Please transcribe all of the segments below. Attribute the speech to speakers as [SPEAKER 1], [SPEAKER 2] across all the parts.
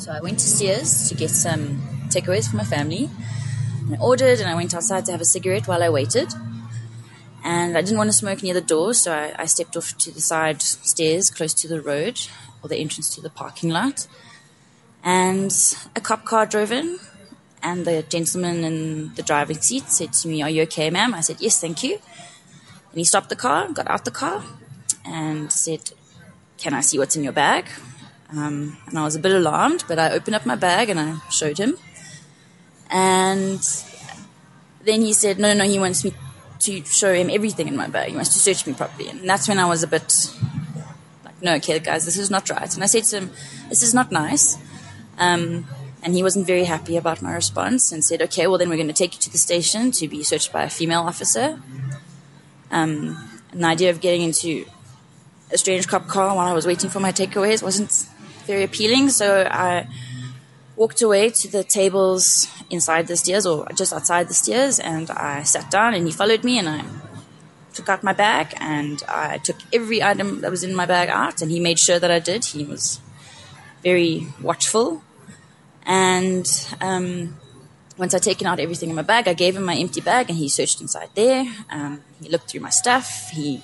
[SPEAKER 1] So I went to Sears to get some takeaways for my family. And I ordered and I went outside to have a cigarette while I waited. And I didn't want to smoke near the door, so I, I stepped off to the side stairs close to the road or the entrance to the parking lot. And a cop car drove in, and the gentleman in the driving seat said to me, Are you okay, ma'am? I said, Yes, thank you. And he stopped the car, got out the car, and said, Can I see what's in your bag? Um, and I was a bit alarmed, but I opened up my bag and I showed him. And then he said, No, no, he wants me to show him everything in my bag. He wants to search me properly. And that's when I was a bit like, No, okay, guys, this is not right. And I said to him, This is not nice. Um, and he wasn't very happy about my response and said, Okay, well, then we're going to take you to the station to be searched by a female officer. Um, and the idea of getting into a strange cop car while I was waiting for my takeaways wasn't very appealing. So I walked away to the tables inside the stairs or just outside the stairs and I sat down and he followed me and I took out my bag and I took every item that was in my bag out and he made sure that I did. He was very watchful. And um, once I'd taken out everything in my bag, I gave him my empty bag and he searched inside there. Um, he looked through my stuff. He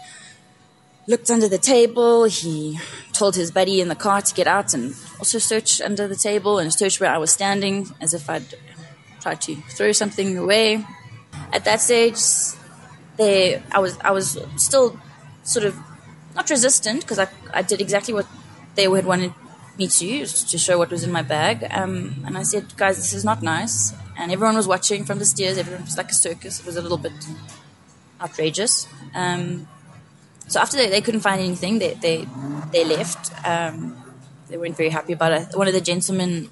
[SPEAKER 1] looked under the table. He told his buddy in the car to get out and also search under the table and search where I was standing as if I'd tried to throw something away. At that stage, they, I was, I was still sort of not resistant because I, I did exactly what they had wanted me to, to show what was in my bag. Um, and I said, guys, this is not nice. And everyone was watching from the stairs. Everyone was like a circus. It was a little bit outrageous. Um, so after they, they couldn't find anything, they they, they left. Um, they weren't very happy about it. One of the gentlemen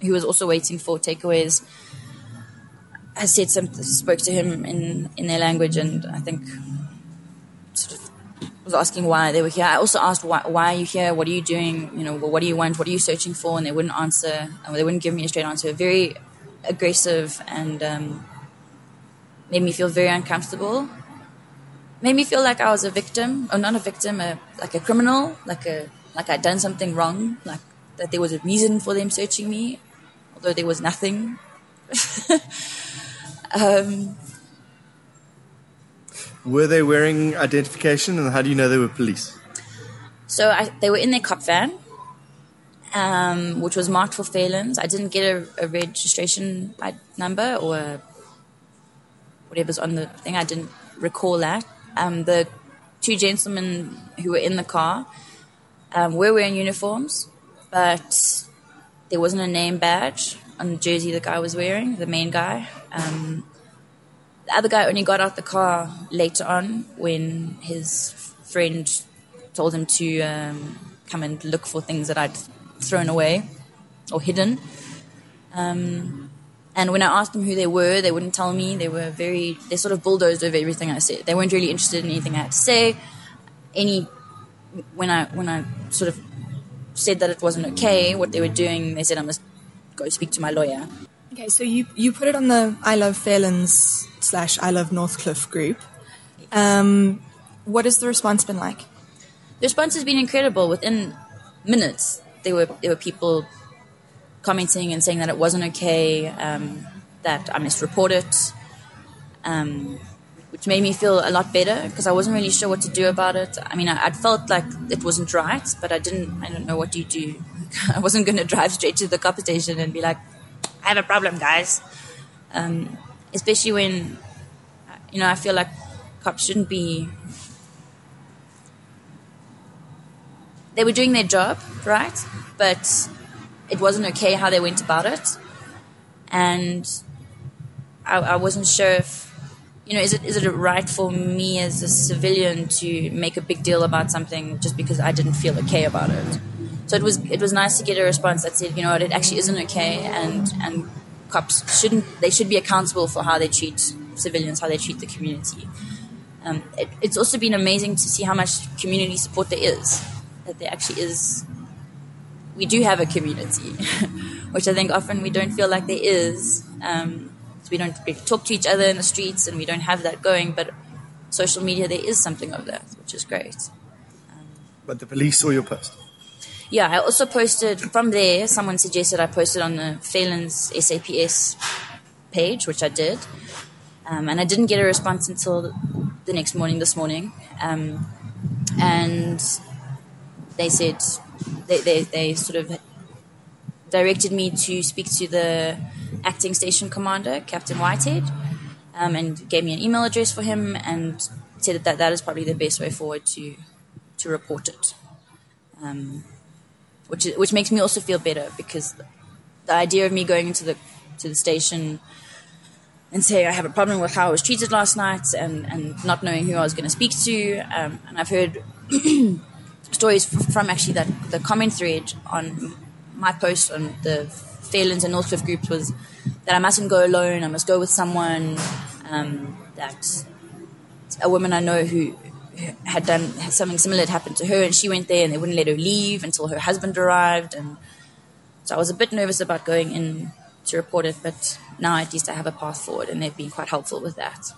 [SPEAKER 1] who was also waiting for takeaways has said something, spoke to him in, in their language, and I think sort of was asking why they were here. I also asked why, why are you here? What are you doing? You know, well, what do you want? What are you searching for? And they wouldn't answer. They wouldn't give me a straight answer. Very aggressive and um, made me feel very uncomfortable made me feel like I was a victim, or not a victim, a, like a criminal, like a like I'd done something wrong, like that there was a reason for them searching me, although there was nothing. um,
[SPEAKER 2] were they wearing identification, and how do you know they were police?
[SPEAKER 1] So I, they were in their cop van, um, which was marked for Fairlands. I didn't get a, a registration number or whatever's on the thing. I didn't recall that um, the two gentlemen who were in the car um, were wearing uniforms, but there wasn't a name badge on the jersey the guy was wearing, the main guy. Um, the other guy only got out the car later on when his friend told him to um, come and look for things that I'd thrown away or hidden. Um, and when I asked them who they were, they wouldn't tell me. They were very, they sort of bulldozed over everything I said. They weren't really interested in anything I had to say. Any, when I, when I sort of said that it wasn't okay, what they were doing, they said I must go speak to my lawyer.
[SPEAKER 3] Okay, so you, you put it on the I Love Fairlands slash I Love Northcliff group. Um, what has the response been like?
[SPEAKER 1] The response has been incredible. Within minutes, there were there were people commenting and saying that it wasn't okay, um, that I must report it, um, which made me feel a lot better because I wasn't really sure what to do about it. I mean, I, I felt like it wasn't right, but I didn't. I don't know what you do. I wasn't going to drive straight to the cop station and be like, "I have a problem, guys." Um, especially when, you know, I feel like cops shouldn't be. They were doing their job, right? But it wasn't okay how they went about it, and I, I wasn't sure if you know is it is it right for me as a civilian to make a big deal about something just because I didn't feel okay about it. So it was it was nice to get a response that said you know what it actually isn't okay and and cops shouldn't they should be accountable for how they treat civilians how they treat the community. Um, it, it's also been amazing to see how much community support there is that there actually is we do have a community, which I think often we don't feel like there is. Um, so we don't talk to each other in the streets and we don't have that going, but social media, there is something of that, which is great.
[SPEAKER 2] Um, but the police saw your post?
[SPEAKER 1] yeah, I also posted from there. Someone suggested I posted on the Fairlands SAPS page, which I did, um, and I didn't get a response until the next morning. This morning, um, and they said they, they they sort of directed me to speak to the acting station commander, Captain Whitehead, um, and gave me an email address for him and said that that is probably the best way forward to to report it. Um, which which makes me also feel better because the idea of me going into the to the station and saying I have a problem with how I was treated last night and, and not knowing who I was going to speak to, um, and I've heard stories from actually that the comment thread on my post on the Fairlands and Northcliff groups was that I mustn't go alone. I must go with someone. Um, that a woman I know who had done had something similar had happened to her, and she went there, and they wouldn't let her leave until her husband arrived, and so I was a bit nervous about going in to report it, but now at least I have a path forward, and they've been quite helpful with that.